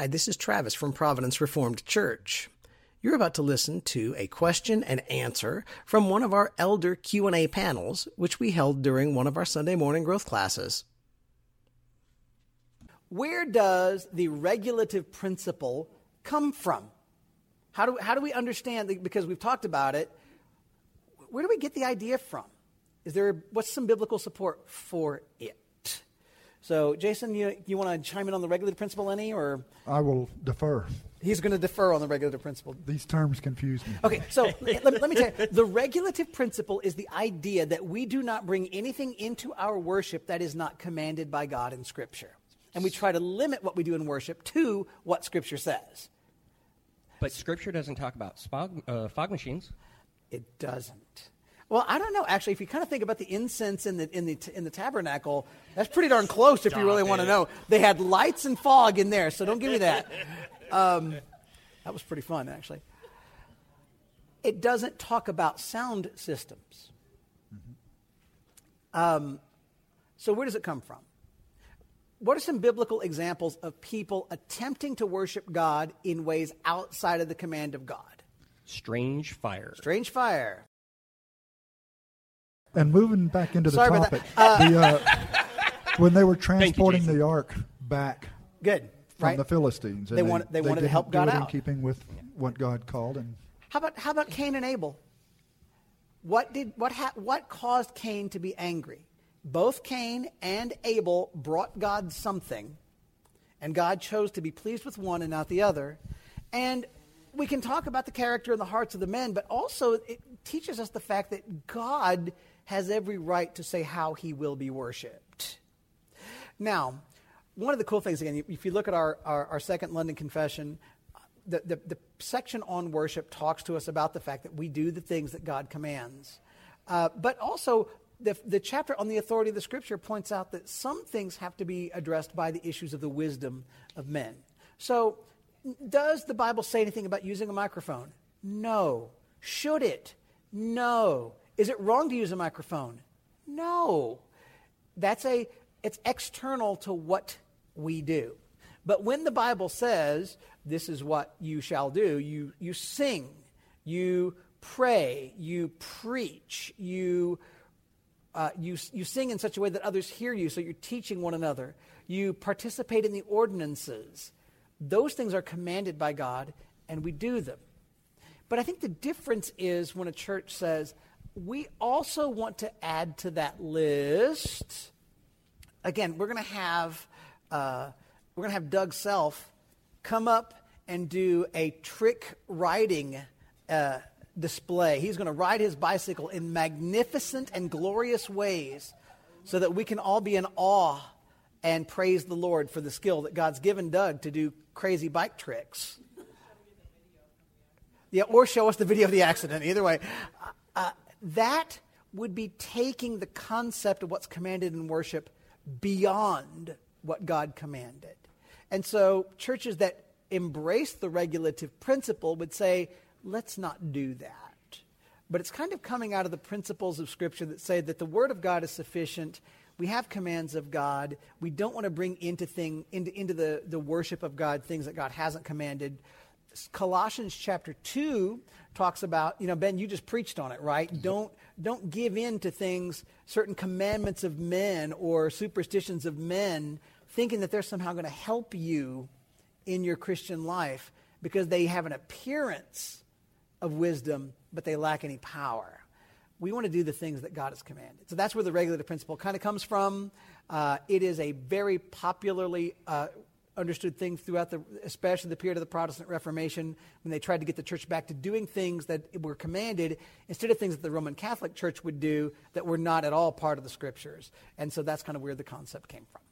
Hi, this is Travis from Providence Reformed Church. You're about to listen to a question and answer from one of our elder Q&A panels which we held during one of our Sunday morning growth classes. Where does the regulative principle come from? How do, how do we understand, because we've talked about it, where do we get the idea from? Is there, what's some biblical support for it? So, Jason, you, you want to chime in on the regulative principle any, or? I will defer. He's going to defer on the regulative principle. These terms confuse me. Okay, so let, let, me tell you the regulative principle is the idea that we do not bring anything into our worship that is not commanded by God in Scripture. And we try to limit what we do in worship to what Scripture says. But Scripture doesn't talk about fog, uh, fog machines. It doesn't. Well, I don't know. Actually, if you kind of think about the incense in the in the in the tabernacle, that's pretty darn close. If you really want to know, they had lights and fog in there. So don't give me that. Um, that was pretty fun, actually. It doesn't talk about sound systems. Mm-hmm. Um, so where does it come from? What are some biblical examples of people attempting to worship God in ways outside of the command of God? Strange fire. Strange fire. And moving back into the Sorry topic, the, uh, when they were transporting Jason. the ark back Good. from right? the Philistines, and They wanted- they wanted to help do God it in keeping with what God called, and How about how about Cain and Abel? What did what ha- what caused Cain to be angry? Both Cain and Abel brought God something, and God chose to be pleased with one and not the other. And we can talk about the character and the hearts of the men, but also it teaches us the fact that God has every right to say how he will be worshipped. Now, one of the cool things, again, if you look at our, our, our second London confession, the, the, the, section on worship talks to us about the fact that we do the things that God commands. Uh, but also, the, the chapter on the authority of the scripture points out that some things have to be addressed by the issues of the wisdom of men. So, does the Bible say anything about using a microphone? No. Should it? No. Is it wrong to use a microphone? No. That's a it's external to what we do. But when the Bible says this is what you shall do, you you sing, you pray, you preach, you uh, you, you sing in such a way that others hear you, so you're teaching one another. You participate in the ordinances. Those things are commanded by God, and we do them. But I think the difference is when a church says, we also want to add to that list. Again, we're going to have uh, we're going to have Doug Self come up and do a trick riding uh, display. He's going to ride his bicycle in magnificent and glorious ways so that we can all be in awe and praise the Lord for the skill that God's given Doug to do crazy bike tricks. Yeah, or show us the video of the accident. Either way, uh, that would be taking the concept of what's commanded in worship beyond what God commanded. And so, churches that embrace the regulative principle would say, let's not do that. But it's kind of coming out of the principles of Scripture that say that the Word of God is sufficient. We have commands of God. We don't want to bring into, thing, into, into the, the worship of God things that God hasn't commanded. Colossians chapter 2 talks about, you know, Ben, you just preached on it, right? Don't, don't give in to things, certain commandments of men or superstitions of men, thinking that they're somehow going to help you in your Christian life because they have an appearance of wisdom, but they lack any power. We want to do the things that God has commanded. So that's where the regulative principle kind of comes from. Uh, it is a very popularly uh, understood things throughout the, especially the period of the Protestant Reformation, when they tried to get the church back to doing things that were commanded instead of things that the Roman Catholic Church would do that were not at all part of the scriptures. And so that's kind of where the concept came from.